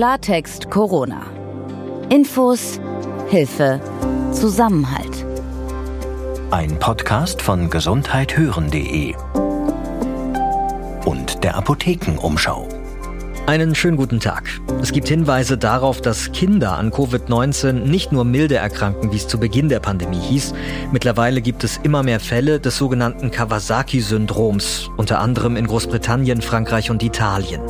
Klartext Corona. Infos, Hilfe, Zusammenhalt. Ein Podcast von gesundheithören.de und der Apothekenumschau. Einen schönen guten Tag. Es gibt Hinweise darauf, dass Kinder an Covid-19 nicht nur milde erkranken, wie es zu Beginn der Pandemie hieß. Mittlerweile gibt es immer mehr Fälle des sogenannten Kawasaki-Syndroms, unter anderem in Großbritannien, Frankreich und Italien.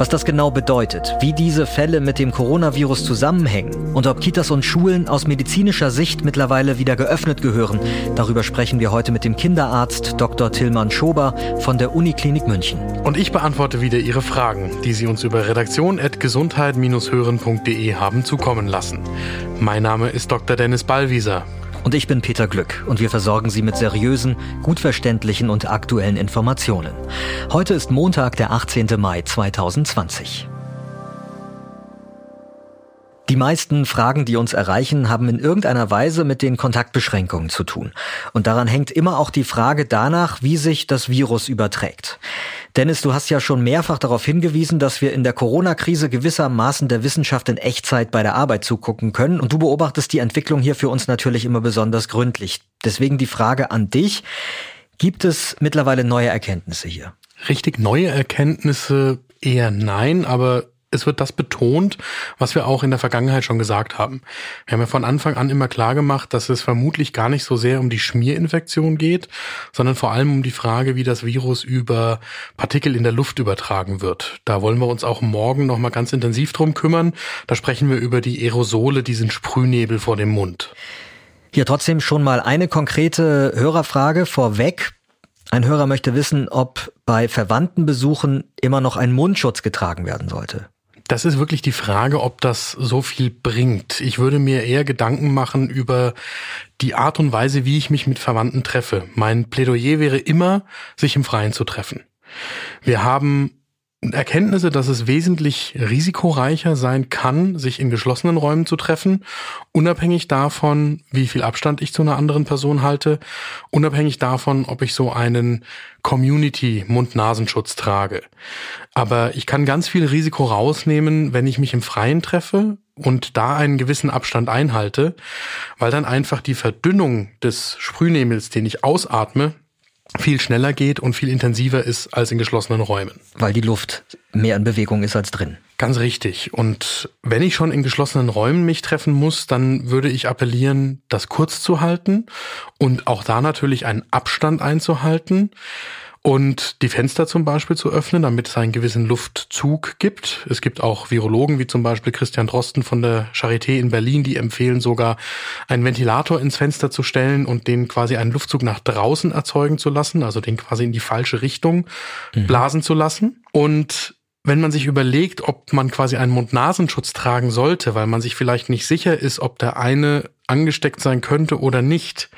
Was das genau bedeutet, wie diese Fälle mit dem Coronavirus zusammenhängen und ob Kitas und Schulen aus medizinischer Sicht mittlerweile wieder geöffnet gehören, darüber sprechen wir heute mit dem Kinderarzt Dr. Tillmann Schober von der Uniklinik München. Und ich beantworte wieder Ihre Fragen, die Sie uns über redaktion.gesundheit-hören.de haben zukommen lassen. Mein Name ist Dr. Dennis Ballwieser. Und ich bin Peter Glück und wir versorgen Sie mit seriösen, gut verständlichen und aktuellen Informationen. Heute ist Montag, der 18. Mai 2020. Die meisten Fragen, die uns erreichen, haben in irgendeiner Weise mit den Kontaktbeschränkungen zu tun. Und daran hängt immer auch die Frage danach, wie sich das Virus überträgt. Dennis, du hast ja schon mehrfach darauf hingewiesen, dass wir in der Corona-Krise gewissermaßen der Wissenschaft in Echtzeit bei der Arbeit zugucken können. Und du beobachtest die Entwicklung hier für uns natürlich immer besonders gründlich. Deswegen die Frage an dich. Gibt es mittlerweile neue Erkenntnisse hier? Richtig neue Erkenntnisse eher nein, aber es wird das betont, was wir auch in der Vergangenheit schon gesagt haben. Wir haben ja von Anfang an immer klar gemacht, dass es vermutlich gar nicht so sehr um die Schmierinfektion geht, sondern vor allem um die Frage, wie das Virus über Partikel in der Luft übertragen wird. Da wollen wir uns auch morgen nochmal ganz intensiv drum kümmern. Da sprechen wir über die Aerosole, diesen Sprühnebel vor dem Mund. Hier trotzdem schon mal eine konkrete Hörerfrage vorweg. Ein Hörer möchte wissen, ob bei Verwandtenbesuchen immer noch ein Mundschutz getragen werden sollte. Das ist wirklich die Frage, ob das so viel bringt. Ich würde mir eher Gedanken machen über die Art und Weise, wie ich mich mit Verwandten treffe. Mein Plädoyer wäre immer, sich im Freien zu treffen. Wir haben Erkenntnisse, dass es wesentlich risikoreicher sein kann, sich in geschlossenen Räumen zu treffen, unabhängig davon, wie viel Abstand ich zu einer anderen Person halte, unabhängig davon, ob ich so einen Community-Mund-Nasenschutz trage. Aber ich kann ganz viel Risiko rausnehmen, wenn ich mich im Freien treffe und da einen gewissen Abstand einhalte, weil dann einfach die Verdünnung des Sprühnebels, den ich ausatme, viel schneller geht und viel intensiver ist als in geschlossenen Räumen. Weil die Luft mehr in Bewegung ist als drin. Ganz richtig. Und wenn ich schon in geschlossenen Räumen mich treffen muss, dann würde ich appellieren, das kurz zu halten und auch da natürlich einen Abstand einzuhalten und die Fenster zum Beispiel zu öffnen, damit es einen gewissen Luftzug gibt. Es gibt auch Virologen wie zum Beispiel Christian Drosten von der Charité in Berlin, die empfehlen sogar, einen Ventilator ins Fenster zu stellen und den quasi einen Luftzug nach draußen erzeugen zu lassen, also den quasi in die falsche Richtung mhm. blasen zu lassen. Und wenn man sich überlegt, ob man quasi einen Mund-Nasenschutz tragen sollte, weil man sich vielleicht nicht sicher ist, ob der eine angesteckt sein könnte oder nicht,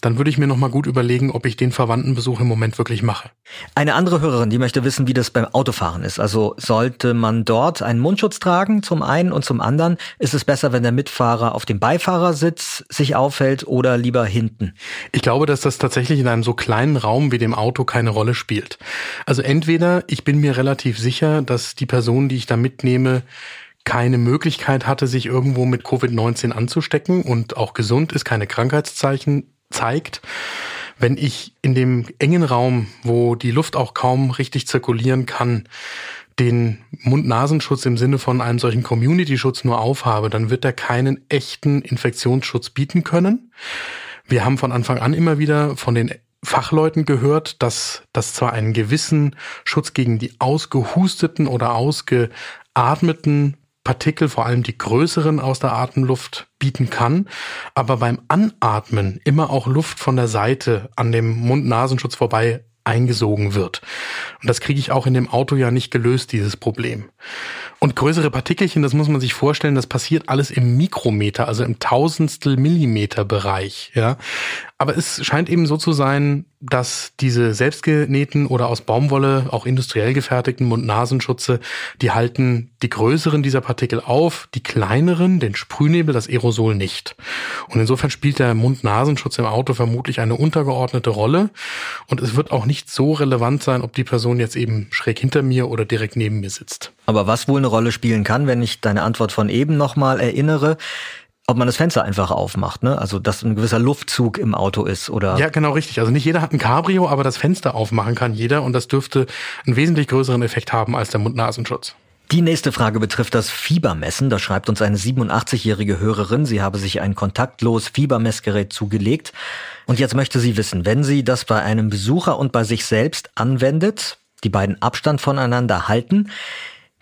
dann würde ich mir nochmal gut überlegen, ob ich den Verwandtenbesuch im Moment wirklich mache. Eine andere Hörerin, die möchte wissen, wie das beim Autofahren ist. Also sollte man dort einen Mundschutz tragen zum einen und zum anderen ist es besser, wenn der Mitfahrer auf dem Beifahrersitz sich aufhält oder lieber hinten? Ich glaube, dass das tatsächlich in einem so kleinen Raum wie dem Auto keine Rolle spielt. Also entweder ich bin mir relativ sicher, dass die Person, die ich da mitnehme, keine Möglichkeit hatte, sich irgendwo mit Covid-19 anzustecken und auch gesund ist, keine Krankheitszeichen zeigt, wenn ich in dem engen Raum, wo die Luft auch kaum richtig zirkulieren kann, den Mund-Nasenschutz im Sinne von einem solchen Community-Schutz nur aufhabe, dann wird er keinen echten Infektionsschutz bieten können. Wir haben von Anfang an immer wieder von den Fachleuten gehört, dass das zwar einen gewissen Schutz gegen die ausgehusteten oder ausgeatmeten Partikel, vor allem die größeren aus der Atemluft bieten kann, aber beim Anatmen immer auch Luft von der Seite an dem Mund-Nasenschutz vorbei eingesogen wird. Und das kriege ich auch in dem Auto ja nicht gelöst, dieses Problem. Und größere Partikelchen, das muss man sich vorstellen, das passiert alles im Mikrometer, also im Tausendstel Millimeter Bereich, ja. Aber es scheint eben so zu sein, dass diese selbstgenähten oder aus Baumwolle auch industriell gefertigten Mund-Nasenschutze, die halten die größeren dieser Partikel auf, die kleineren, den Sprühnebel, das Aerosol nicht. Und insofern spielt der Mund-Nasenschutz im Auto vermutlich eine untergeordnete Rolle. Und es wird auch nicht so relevant sein, ob die Person jetzt eben schräg hinter mir oder direkt neben mir sitzt. Aber was wohl eine Rolle spielen kann, wenn ich deine Antwort von eben nochmal erinnere, ob man das Fenster einfach aufmacht, ne? Also dass ein gewisser Luftzug im Auto ist oder. Ja, genau richtig. Also nicht jeder hat ein Cabrio, aber das Fenster aufmachen kann jeder und das dürfte einen wesentlich größeren Effekt haben als der Mund-Nasenschutz. Die nächste Frage betrifft das Fiebermessen. Da schreibt uns eine 87-jährige Hörerin, sie habe sich ein kontaktlos Fiebermessgerät zugelegt. Und jetzt möchte sie wissen, wenn sie das bei einem Besucher und bei sich selbst anwendet, die beiden Abstand voneinander halten,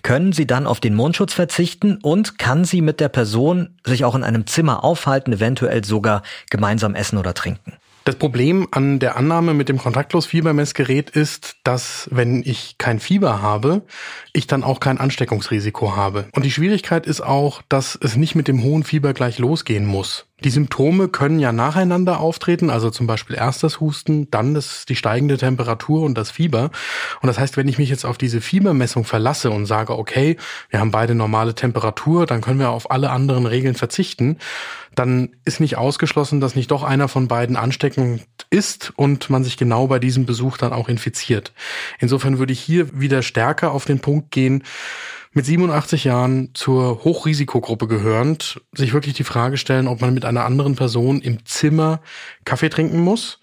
können sie dann auf den Mundschutz verzichten und kann sie mit der Person sich auch in einem Zimmer aufhalten, eventuell sogar gemeinsam essen oder trinken? Das Problem an der Annahme mit dem Kontaktlos-Fiebermessgerät ist, dass wenn ich kein Fieber habe, ich dann auch kein Ansteckungsrisiko habe. Und die Schwierigkeit ist auch, dass es nicht mit dem hohen Fieber gleich losgehen muss. Die Symptome können ja nacheinander auftreten, also zum Beispiel erst das Husten, dann das, die steigende Temperatur und das Fieber. Und das heißt, wenn ich mich jetzt auf diese Fiebermessung verlasse und sage, okay, wir haben beide normale Temperatur, dann können wir auf alle anderen Regeln verzichten, dann ist nicht ausgeschlossen, dass nicht doch einer von beiden ansteckend ist und man sich genau bei diesem Besuch dann auch infiziert. Insofern würde ich hier wieder stärker auf den Punkt gehen, mit 87 Jahren zur Hochrisikogruppe gehörend, sich wirklich die Frage stellen, ob man mit einer anderen Person im Zimmer Kaffee trinken muss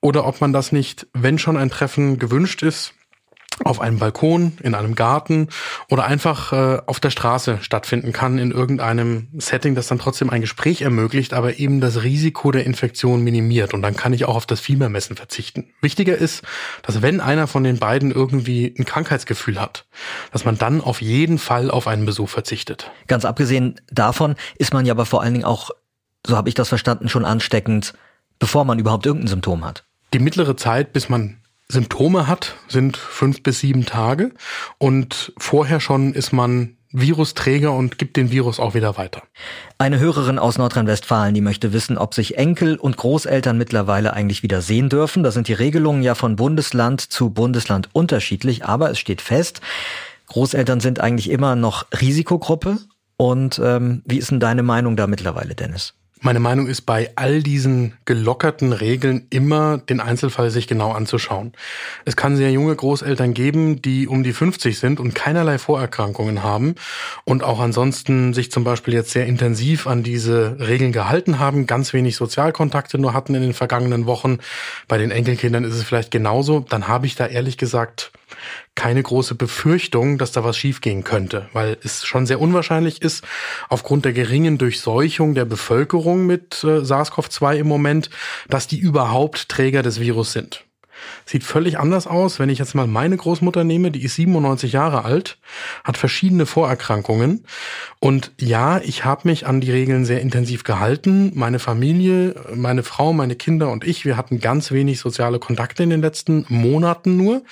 oder ob man das nicht, wenn schon ein Treffen gewünscht ist, auf einem Balkon, in einem Garten oder einfach äh, auf der Straße stattfinden kann in irgendeinem Setting, das dann trotzdem ein Gespräch ermöglicht, aber eben das Risiko der Infektion minimiert. Und dann kann ich auch auf das Fiebermessen verzichten. Wichtiger ist, dass wenn einer von den beiden irgendwie ein Krankheitsgefühl hat, dass man dann auf jeden Fall auf einen Besuch verzichtet. Ganz abgesehen davon ist man ja aber vor allen Dingen auch, so habe ich das verstanden, schon ansteckend, bevor man überhaupt irgendein Symptom hat. Die mittlere Zeit, bis man Symptome hat, sind fünf bis sieben Tage. Und vorher schon ist man Virusträger und gibt den Virus auch wieder weiter. Eine Hörerin aus Nordrhein-Westfalen, die möchte wissen, ob sich Enkel und Großeltern mittlerweile eigentlich wieder sehen dürfen. Da sind die Regelungen ja von Bundesland zu Bundesland unterschiedlich, aber es steht fest, Großeltern sind eigentlich immer noch Risikogruppe. Und ähm, wie ist denn deine Meinung da mittlerweile, Dennis? Meine Meinung ist bei all diesen gelockerten Regeln immer den Einzelfall sich genau anzuschauen. Es kann sehr junge Großeltern geben, die um die 50 sind und keinerlei Vorerkrankungen haben und auch ansonsten sich zum Beispiel jetzt sehr intensiv an diese Regeln gehalten haben, ganz wenig Sozialkontakte nur hatten in den vergangenen Wochen. Bei den Enkelkindern ist es vielleicht genauso. Dann habe ich da ehrlich gesagt keine große Befürchtung, dass da was schiefgehen könnte, weil es schon sehr unwahrscheinlich ist, aufgrund der geringen Durchseuchung der Bevölkerung mit äh, SARS-CoV-2 im Moment, dass die überhaupt Träger des Virus sind. Sieht völlig anders aus, wenn ich jetzt mal meine Großmutter nehme, die ist 97 Jahre alt, hat verschiedene Vorerkrankungen und ja, ich habe mich an die Regeln sehr intensiv gehalten. Meine Familie, meine Frau, meine Kinder und ich, wir hatten ganz wenig soziale Kontakte in den letzten Monaten nur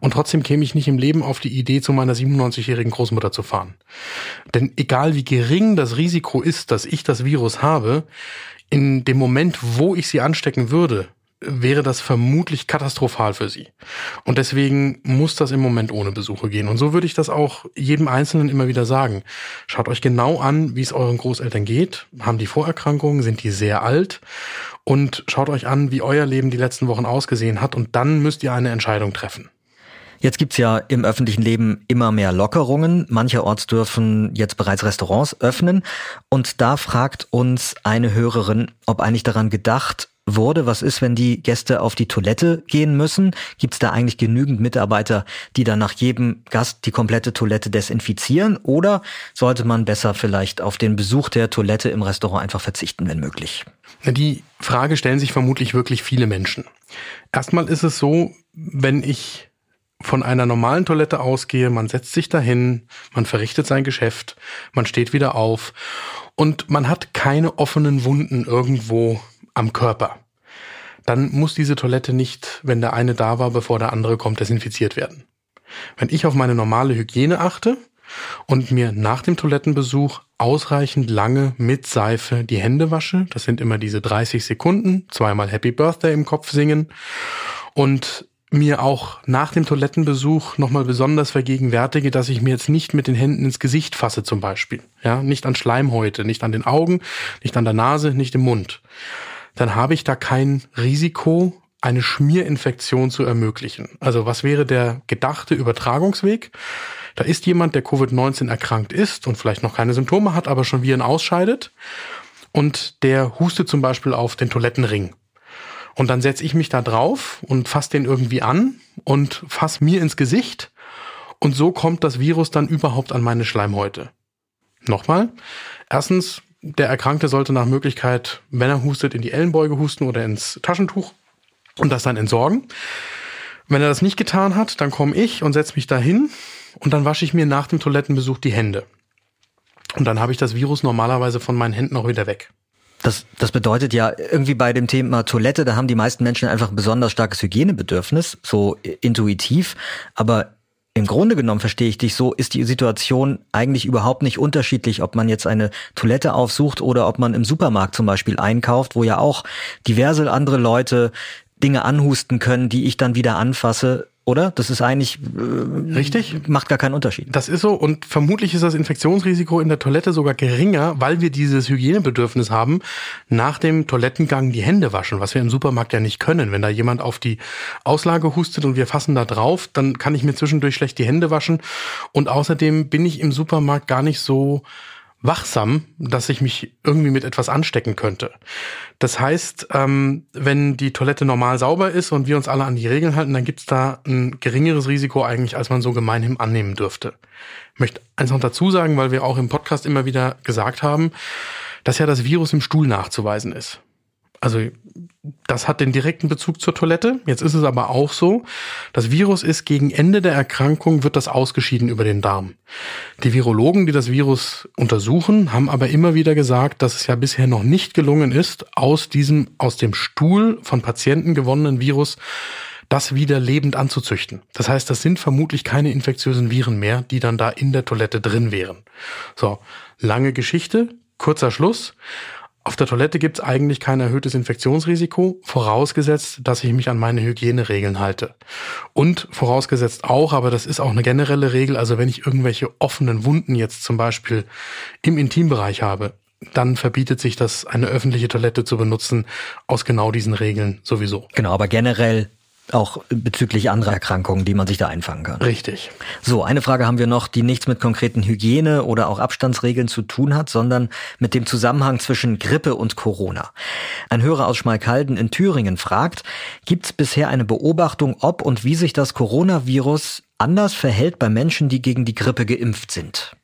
und trotzdem käme ich nicht im Leben auf die Idee, zu meiner 97-jährigen Großmutter zu fahren. Denn egal wie gering das Risiko ist, dass ich das Virus habe, in dem Moment, wo ich sie anstecken würde, wäre das vermutlich katastrophal für sie. Und deswegen muss das im Moment ohne Besuche gehen. Und so würde ich das auch jedem Einzelnen immer wieder sagen. Schaut euch genau an, wie es euren Großeltern geht. Haben die Vorerkrankungen? Sind die sehr alt? Und schaut euch an, wie euer Leben die letzten Wochen ausgesehen hat. Und dann müsst ihr eine Entscheidung treffen. Jetzt gibt's ja im öffentlichen Leben immer mehr Lockerungen. Mancherorts dürfen jetzt bereits Restaurants öffnen. Und da fragt uns eine Hörerin, ob eigentlich daran gedacht wurde. Was ist, wenn die Gäste auf die Toilette gehen müssen? Gibt es da eigentlich genügend Mitarbeiter, die dann nach jedem Gast die komplette Toilette desinfizieren? Oder sollte man besser vielleicht auf den Besuch der Toilette im Restaurant einfach verzichten, wenn möglich? Die Frage stellen sich vermutlich wirklich viele Menschen. Erstmal ist es so, wenn ich von einer normalen Toilette ausgehe, man setzt sich dahin, man verrichtet sein Geschäft, man steht wieder auf und man hat keine offenen Wunden irgendwo am Körper, dann muss diese Toilette nicht, wenn der eine da war, bevor der andere kommt, desinfiziert werden. Wenn ich auf meine normale Hygiene achte und mir nach dem Toilettenbesuch ausreichend lange mit Seife die Hände wasche, das sind immer diese 30 Sekunden, zweimal Happy Birthday im Kopf singen und mir auch nach dem Toilettenbesuch nochmal besonders vergegenwärtige, dass ich mir jetzt nicht mit den Händen ins Gesicht fasse zum Beispiel. Ja, nicht an Schleimhäute, nicht an den Augen, nicht an der Nase, nicht im Mund dann habe ich da kein Risiko, eine Schmierinfektion zu ermöglichen. Also was wäre der gedachte Übertragungsweg? Da ist jemand, der Covid-19 erkrankt ist und vielleicht noch keine Symptome hat, aber schon Viren ausscheidet. Und der hustet zum Beispiel auf den Toilettenring. Und dann setze ich mich da drauf und fasse den irgendwie an und fasse mir ins Gesicht. Und so kommt das Virus dann überhaupt an meine Schleimhäute. Nochmal. Erstens, der Erkrankte sollte nach Möglichkeit, wenn er hustet, in die Ellenbeuge husten oder ins Taschentuch und das dann entsorgen. Wenn er das nicht getan hat, dann komme ich und setze mich dahin und dann wasche ich mir nach dem Toilettenbesuch die Hände. Und dann habe ich das Virus normalerweise von meinen Händen auch wieder weg. Das, das bedeutet ja irgendwie bei dem Thema Toilette, da haben die meisten Menschen einfach ein besonders starkes Hygienebedürfnis, so intuitiv. Aber im Grunde genommen verstehe ich dich so, ist die Situation eigentlich überhaupt nicht unterschiedlich, ob man jetzt eine Toilette aufsucht oder ob man im Supermarkt zum Beispiel einkauft, wo ja auch diverse andere Leute Dinge anhusten können, die ich dann wieder anfasse oder? Das ist eigentlich äh, richtig, macht gar keinen Unterschied. Das ist so und vermutlich ist das Infektionsrisiko in der Toilette sogar geringer, weil wir dieses Hygienebedürfnis haben, nach dem Toilettengang die Hände waschen, was wir im Supermarkt ja nicht können. Wenn da jemand auf die Auslage hustet und wir fassen da drauf, dann kann ich mir zwischendurch schlecht die Hände waschen und außerdem bin ich im Supermarkt gar nicht so wachsam, dass ich mich irgendwie mit etwas anstecken könnte. Das heißt, ähm, wenn die Toilette normal sauber ist und wir uns alle an die Regeln halten, dann gibt es da ein geringeres Risiko eigentlich, als man so gemeinhin annehmen dürfte. Ich möchte eins noch dazu sagen, weil wir auch im Podcast immer wieder gesagt haben, dass ja das Virus im Stuhl nachzuweisen ist. Also das hat den direkten Bezug zur Toilette. Jetzt ist es aber auch so, das Virus ist gegen Ende der Erkrankung, wird das ausgeschieden über den Darm. Die Virologen, die das Virus untersuchen, haben aber immer wieder gesagt, dass es ja bisher noch nicht gelungen ist, aus diesem, aus dem Stuhl von Patienten gewonnenen Virus das wieder lebend anzuzüchten. Das heißt, das sind vermutlich keine infektiösen Viren mehr, die dann da in der Toilette drin wären. So, lange Geschichte, kurzer Schluss. Auf der Toilette gibt es eigentlich kein erhöhtes Infektionsrisiko, vorausgesetzt, dass ich mich an meine Hygieneregeln halte. Und vorausgesetzt auch, aber das ist auch eine generelle Regel, also wenn ich irgendwelche offenen Wunden jetzt zum Beispiel im Intimbereich habe, dann verbietet sich das, eine öffentliche Toilette zu benutzen, aus genau diesen Regeln sowieso. Genau, aber generell auch bezüglich anderer Erkrankungen, die man sich da einfangen kann. Richtig. So, eine Frage haben wir noch, die nichts mit konkreten Hygiene- oder auch Abstandsregeln zu tun hat, sondern mit dem Zusammenhang zwischen Grippe und Corona. Ein Hörer aus Schmalkalden in Thüringen fragt, gibt es bisher eine Beobachtung, ob und wie sich das Coronavirus anders verhält bei Menschen, die gegen die Grippe geimpft sind?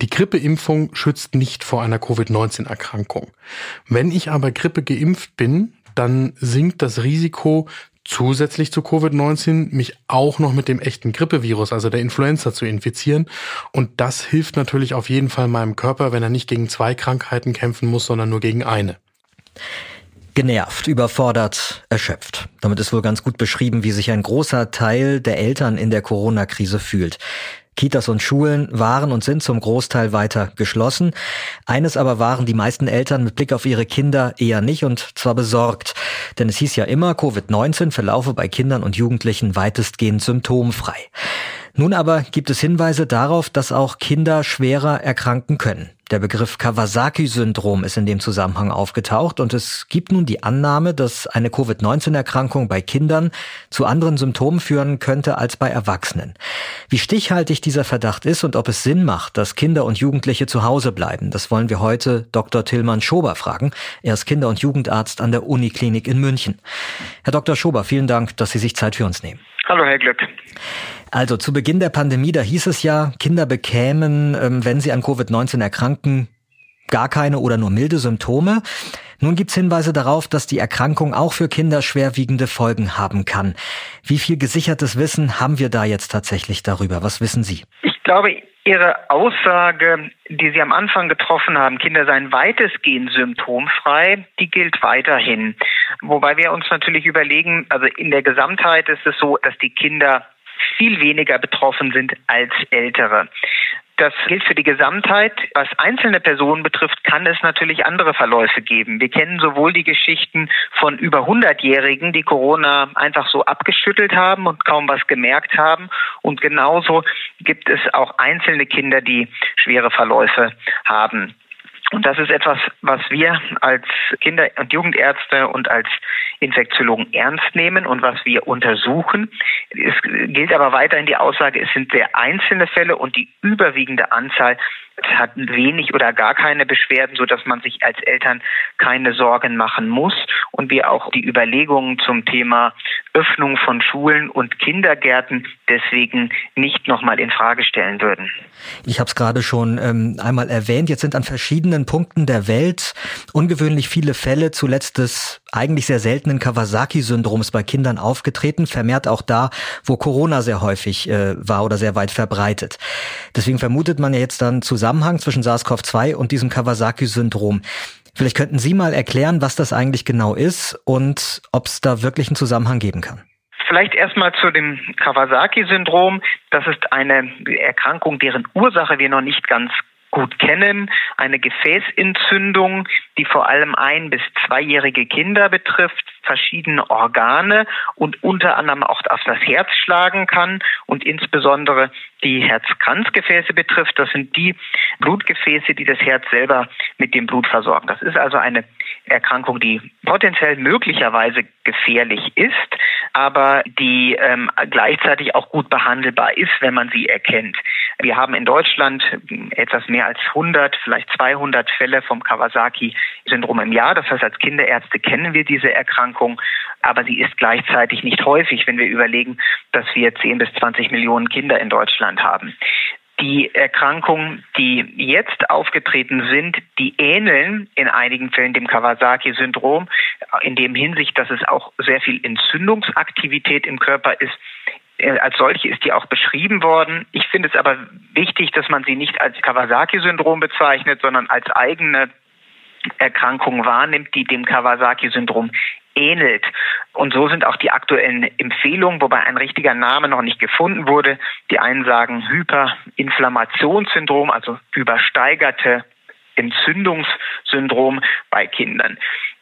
Die Grippeimpfung schützt nicht vor einer Covid-19-Erkrankung. Wenn ich aber Grippe geimpft bin, dann sinkt das Risiko zusätzlich zu Covid-19 mich auch noch mit dem echten Grippevirus, also der Influenza, zu infizieren. Und das hilft natürlich auf jeden Fall meinem Körper, wenn er nicht gegen zwei Krankheiten kämpfen muss, sondern nur gegen eine. Genervt, überfordert, erschöpft. Damit ist wohl ganz gut beschrieben, wie sich ein großer Teil der Eltern in der Corona-Krise fühlt. Kitas und Schulen waren und sind zum Großteil weiter geschlossen. Eines aber waren die meisten Eltern mit Blick auf ihre Kinder eher nicht und zwar besorgt. Denn es hieß ja immer, Covid-19 verlaufe bei Kindern und Jugendlichen weitestgehend symptomfrei. Nun aber gibt es Hinweise darauf, dass auch Kinder schwerer erkranken können. Der Begriff Kawasaki-Syndrom ist in dem Zusammenhang aufgetaucht und es gibt nun die Annahme, dass eine Covid-19-Erkrankung bei Kindern zu anderen Symptomen führen könnte als bei Erwachsenen. Wie stichhaltig dieser Verdacht ist und ob es Sinn macht, dass Kinder und Jugendliche zu Hause bleiben, das wollen wir heute Dr. Tillmann Schober fragen. Er ist Kinder- und Jugendarzt an der Uniklinik in München. Herr Dr. Schober, vielen Dank, dass Sie sich Zeit für uns nehmen. Hallo, Herr Glück. Also zu Beginn der Pandemie, da hieß es ja, Kinder bekämen, ähm, wenn sie an Covid-19 erkranken, gar keine oder nur milde Symptome. Nun gibt's Hinweise darauf, dass die Erkrankung auch für Kinder schwerwiegende Folgen haben kann. Wie viel gesichertes Wissen haben wir da jetzt tatsächlich darüber? Was wissen Sie? Ich glaube, Ihre Aussage, die Sie am Anfang getroffen haben, Kinder seien weitestgehend symptomfrei, die gilt weiterhin. Wobei wir uns natürlich überlegen, also in der Gesamtheit ist es so, dass die Kinder viel weniger betroffen sind als Ältere. Das gilt für die Gesamtheit. Was einzelne Personen betrifft, kann es natürlich andere Verläufe geben. Wir kennen sowohl die Geschichten von über 100-Jährigen, die Corona einfach so abgeschüttelt haben und kaum was gemerkt haben. Und genauso gibt es auch einzelne Kinder, die schwere Verläufe haben. Und das ist etwas, was wir als Kinder- und Jugendärzte und als Infektiologen ernst nehmen und was wir untersuchen. Es gilt aber weiterhin die Aussage, es sind sehr einzelne Fälle und die überwiegende Anzahl hat wenig oder gar keine Beschwerden, so dass man sich als Eltern keine Sorgen machen muss und wir auch die Überlegungen zum Thema Öffnung von Schulen und Kindergärten deswegen nicht nochmal in Frage stellen würden. Ich habe es gerade schon ähm, einmal erwähnt. Jetzt sind an verschiedenen Punkten der Welt ungewöhnlich viele Fälle, zuletzt des eigentlich sehr seltenen Kawasaki-Syndroms bei Kindern aufgetreten, vermehrt auch da, wo Corona sehr häufig äh, war oder sehr weit verbreitet. Deswegen vermutet man ja jetzt dann Zusammenhang zwischen SARS-CoV-2 und diesem Kawasaki-Syndrom. Vielleicht könnten Sie mal erklären, was das eigentlich genau ist und ob es da wirklich einen Zusammenhang geben kann. Vielleicht erstmal zu dem Kawasaki-Syndrom. Das ist eine Erkrankung, deren Ursache wir noch nicht ganz gut kennen, eine Gefäßentzündung, die vor allem ein- bis zweijährige Kinder betrifft, verschiedene Organe und unter anderem auch auf das Herz schlagen kann und insbesondere die Herzkranzgefäße betrifft. Das sind die Blutgefäße, die das Herz selber mit dem Blut versorgen. Das ist also eine Erkrankung, die potenziell möglicherweise gefährlich ist, aber die ähm, gleichzeitig auch gut behandelbar ist, wenn man sie erkennt. Wir haben in Deutschland etwas mehr als 100, vielleicht 200 Fälle vom Kawasaki-Syndrom im Jahr. Das heißt, als Kinderärzte kennen wir diese Erkrankung, aber sie ist gleichzeitig nicht häufig, wenn wir überlegen, dass wir 10 bis 20 Millionen Kinder in Deutschland haben. Die Erkrankungen, die jetzt aufgetreten sind, die ähneln in einigen Fällen dem Kawasaki-Syndrom, in dem Hinsicht, dass es auch sehr viel Entzündungsaktivität im Körper ist. Äh, als solche ist die auch beschrieben worden. Ich finde es aber wichtig, dass man sie nicht als Kawasaki-Syndrom bezeichnet, sondern als eigene Erkrankung wahrnimmt, die dem Kawasaki-Syndrom ähnelt. Und so sind auch die aktuellen Empfehlungen, wobei ein richtiger Name noch nicht gefunden wurde. Die einen sagen Hyperinflammationssyndrom, also übersteigerte Entzündungssyndrom bei Kindern.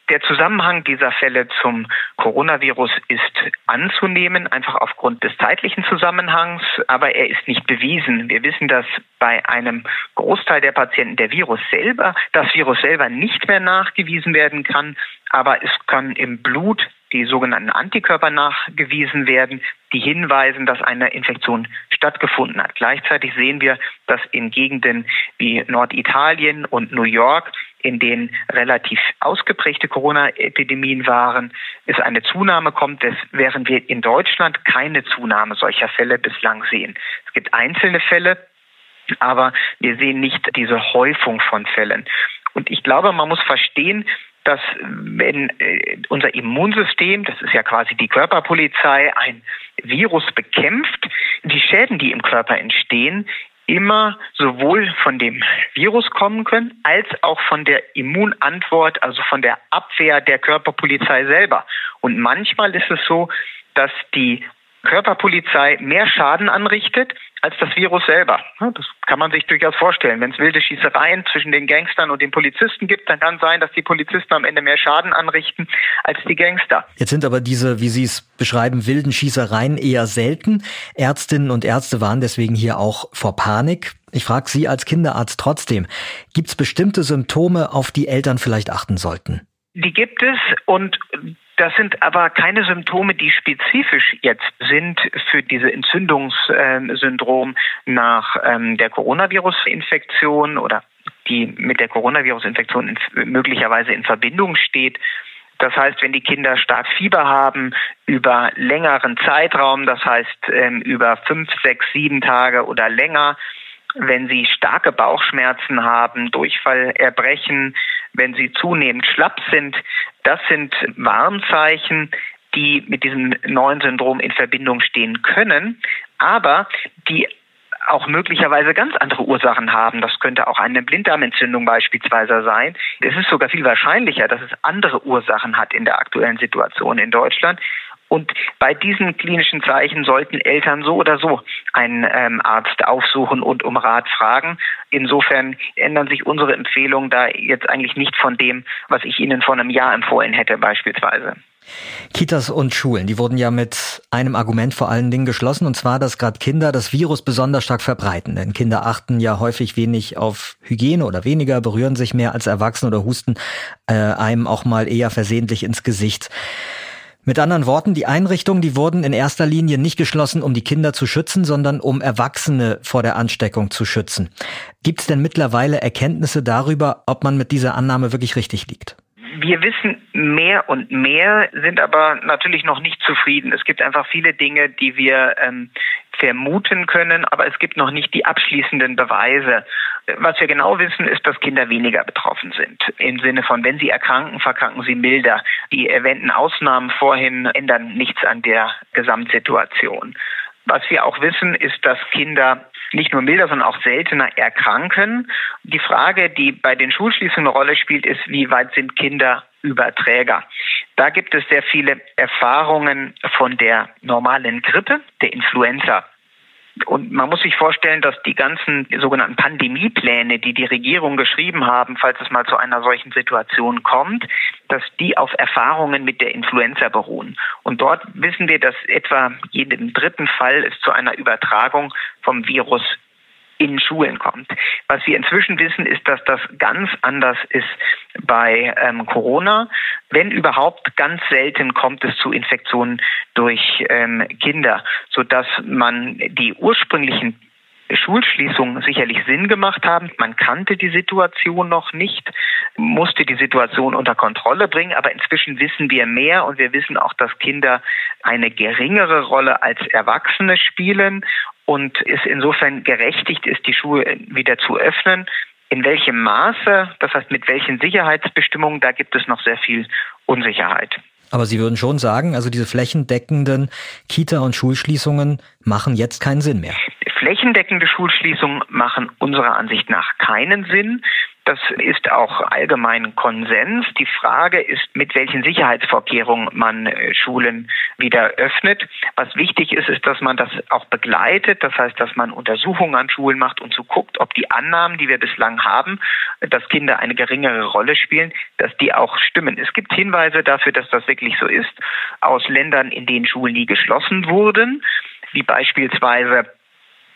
Der Zusammenhang dieser Fälle zum Coronavirus ist anzunehmen, einfach aufgrund des zeitlichen Zusammenhangs, aber er ist nicht bewiesen. Wir wissen, dass bei einem Großteil der Patienten der Virus selber, das Virus selber nicht mehr nachgewiesen werden kann, aber es kann im Blut die sogenannten Antikörper nachgewiesen werden, die hinweisen, dass eine Infektion stattgefunden hat. Gleichzeitig sehen wir, dass in Gegenden wie Norditalien und New York in denen relativ ausgeprägte Corona-Epidemien waren, es eine Zunahme kommt, während wir in Deutschland keine Zunahme solcher Fälle bislang sehen. Es gibt einzelne Fälle, aber wir sehen nicht diese Häufung von Fällen. Und ich glaube, man muss verstehen, dass wenn äh, unser Immunsystem, das ist ja quasi die Körperpolizei, ein Virus bekämpft, die Schäden, die im Körper entstehen, immer sowohl von dem Virus kommen können, als auch von der Immunantwort, also von der Abwehr der Körperpolizei selber. Und manchmal ist es so, dass die Körperpolizei mehr Schaden anrichtet als das Virus selber. Das kann man sich durchaus vorstellen. Wenn es wilde Schießereien zwischen den Gangstern und den Polizisten gibt, dann kann sein, dass die Polizisten am Ende mehr Schaden anrichten als die Gangster. Jetzt sind aber diese, wie Sie es beschreiben, wilden Schießereien eher selten. Ärztinnen und Ärzte waren deswegen hier auch vor Panik. Ich frage Sie als Kinderarzt trotzdem, gibt es bestimmte Symptome, auf die Eltern vielleicht achten sollten? Die gibt es und das sind aber keine Symptome, die spezifisch jetzt sind für diese Entzündungssyndrom nach ähm, der Coronavirus-Infektion oder die mit der Coronavirus-Infektion möglicherweise in Verbindung steht. Das heißt, wenn die Kinder stark Fieber haben über längeren Zeitraum, das heißt ähm, über fünf, sechs, sieben Tage oder länger, wenn sie starke Bauchschmerzen haben, Durchfall, Erbrechen, wenn sie zunehmend schlapp sind, das sind Warnzeichen, die mit diesem neuen Syndrom in Verbindung stehen können, aber die auch möglicherweise ganz andere Ursachen haben. Das könnte auch eine Blinddarmentzündung beispielsweise sein. Es ist sogar viel wahrscheinlicher, dass es andere Ursachen hat in der aktuellen Situation in Deutschland. Und bei diesen klinischen Zeichen sollten Eltern so oder so einen ähm, Arzt aufsuchen und um Rat fragen. Insofern ändern sich unsere Empfehlungen da jetzt eigentlich nicht von dem, was ich Ihnen vor einem Jahr empfohlen hätte beispielsweise. Kitas und Schulen, die wurden ja mit einem Argument vor allen Dingen geschlossen, und zwar, dass gerade Kinder das Virus besonders stark verbreiten. Denn Kinder achten ja häufig wenig auf Hygiene oder weniger, berühren sich mehr als Erwachsene oder husten äh, einem auch mal eher versehentlich ins Gesicht. Mit anderen Worten, die Einrichtungen, die wurden in erster Linie nicht geschlossen, um die Kinder zu schützen, sondern um Erwachsene vor der Ansteckung zu schützen. Gibt es denn mittlerweile Erkenntnisse darüber, ob man mit dieser Annahme wirklich richtig liegt? Wir wissen mehr und mehr, sind aber natürlich noch nicht zufrieden. Es gibt einfach viele Dinge, die wir ähm, vermuten können, aber es gibt noch nicht die abschließenden Beweise. Was wir genau wissen, ist, dass Kinder weniger betroffen sind. Im Sinne von, wenn sie erkranken, verkranken sie milder. Die erwähnten Ausnahmen vorhin ändern nichts an der Gesamtsituation. Was wir auch wissen, ist, dass Kinder nicht nur milder, sondern auch seltener erkranken. Die Frage, die bei den Schulschließungen eine Rolle spielt, ist, wie weit sind Kinder Überträger? Da gibt es sehr viele Erfahrungen von der normalen Grippe, der Influenza und man muss sich vorstellen, dass die ganzen sogenannten Pandemiepläne, die die Regierung geschrieben haben, falls es mal zu einer solchen Situation kommt, dass die auf Erfahrungen mit der Influenza beruhen. Und dort wissen wir, dass etwa jedem dritten Fall es zu einer Übertragung vom Virus in Schulen kommt. Was wir inzwischen wissen, ist, dass das ganz anders ist bei ähm, Corona. Wenn überhaupt, ganz selten kommt es zu Infektionen durch ähm, Kinder, sodass man die ursprünglichen Schulschließungen sicherlich Sinn gemacht haben. Man kannte die Situation noch nicht, musste die Situation unter Kontrolle bringen, aber inzwischen wissen wir mehr und wir wissen auch, dass Kinder eine geringere Rolle als Erwachsene spielen und es insofern gerechtigt ist, die Schuhe wieder zu öffnen. In welchem Maße, das heißt mit welchen Sicherheitsbestimmungen, da gibt es noch sehr viel Unsicherheit. Aber Sie würden schon sagen, also diese flächendeckenden Kita- und Schulschließungen machen jetzt keinen Sinn mehr. Flächendeckende Schulschließungen machen unserer Ansicht nach keinen Sinn. Das ist auch allgemein Konsens. Die Frage ist, mit welchen Sicherheitsvorkehrungen man äh, Schulen wieder öffnet. Was wichtig ist, ist, dass man das auch begleitet. Das heißt, dass man Untersuchungen an Schulen macht und so guckt, ob die Annahmen, die wir bislang haben, dass Kinder eine geringere Rolle spielen, dass die auch stimmen. Es gibt Hinweise dafür, dass das wirklich so ist, aus Ländern, in denen Schulen nie geschlossen wurden, wie beispielsweise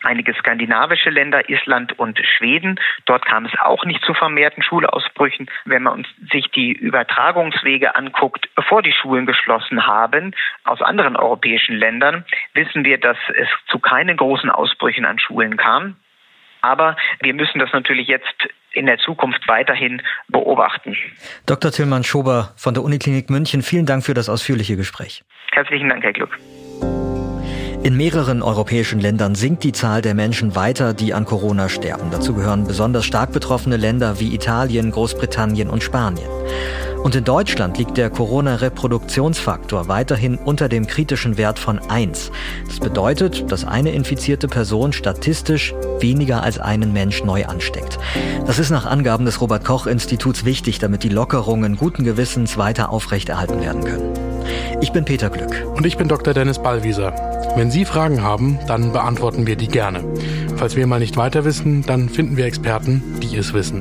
einige skandinavische Länder, Island und Schweden. Dort kam es auch nicht zu vermehrten Schulausbrüchen. Wenn man uns sich die Übertragungswege anguckt, bevor die Schulen geschlossen haben, aus anderen europäischen Ländern, wissen wir, dass es zu keinen großen Ausbrüchen an Schulen kam. Aber wir müssen das natürlich jetzt in der Zukunft weiterhin beobachten. Dr. Tillmann Schober von der Uniklinik München, vielen Dank für das ausführliche Gespräch. Herzlichen Dank, Herr Glück. In mehreren europäischen Ländern sinkt die Zahl der Menschen weiter, die an Corona sterben. Dazu gehören besonders stark betroffene Länder wie Italien, Großbritannien und Spanien. Und in Deutschland liegt der Corona-Reproduktionsfaktor weiterhin unter dem kritischen Wert von 1. Das bedeutet, dass eine infizierte Person statistisch weniger als einen Mensch neu ansteckt. Das ist nach Angaben des Robert Koch Instituts wichtig, damit die Lockerungen guten Gewissens weiter aufrechterhalten werden können. Ich bin Peter Glück. Und ich bin Dr. Dennis Ballwieser. Wenn Sie Fragen haben, dann beantworten wir die gerne. Falls wir mal nicht weiter wissen, dann finden wir Experten, die es wissen.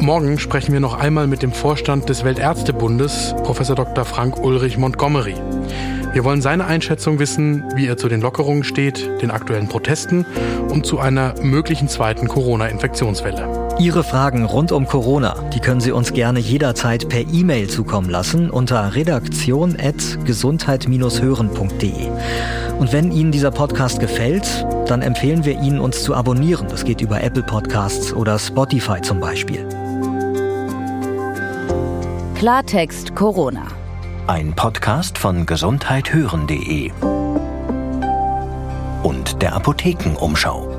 Morgen sprechen wir noch einmal mit dem Vorstand des Weltärztebundes, Professor Dr. Frank Ulrich Montgomery. Wir wollen seine Einschätzung wissen, wie er zu den Lockerungen steht, den aktuellen Protesten und zu einer möglichen zweiten Corona-Infektionswelle. Ihre Fragen rund um Corona, die können Sie uns gerne jederzeit per E-Mail zukommen lassen unter redaktion.gesundheit-hören.de. Und wenn Ihnen dieser Podcast gefällt, dann empfehlen wir Ihnen, uns zu abonnieren. Das geht über Apple Podcasts oder Spotify zum Beispiel. Klartext Corona. Ein Podcast von gesundheithören.de und der Apothekenumschau.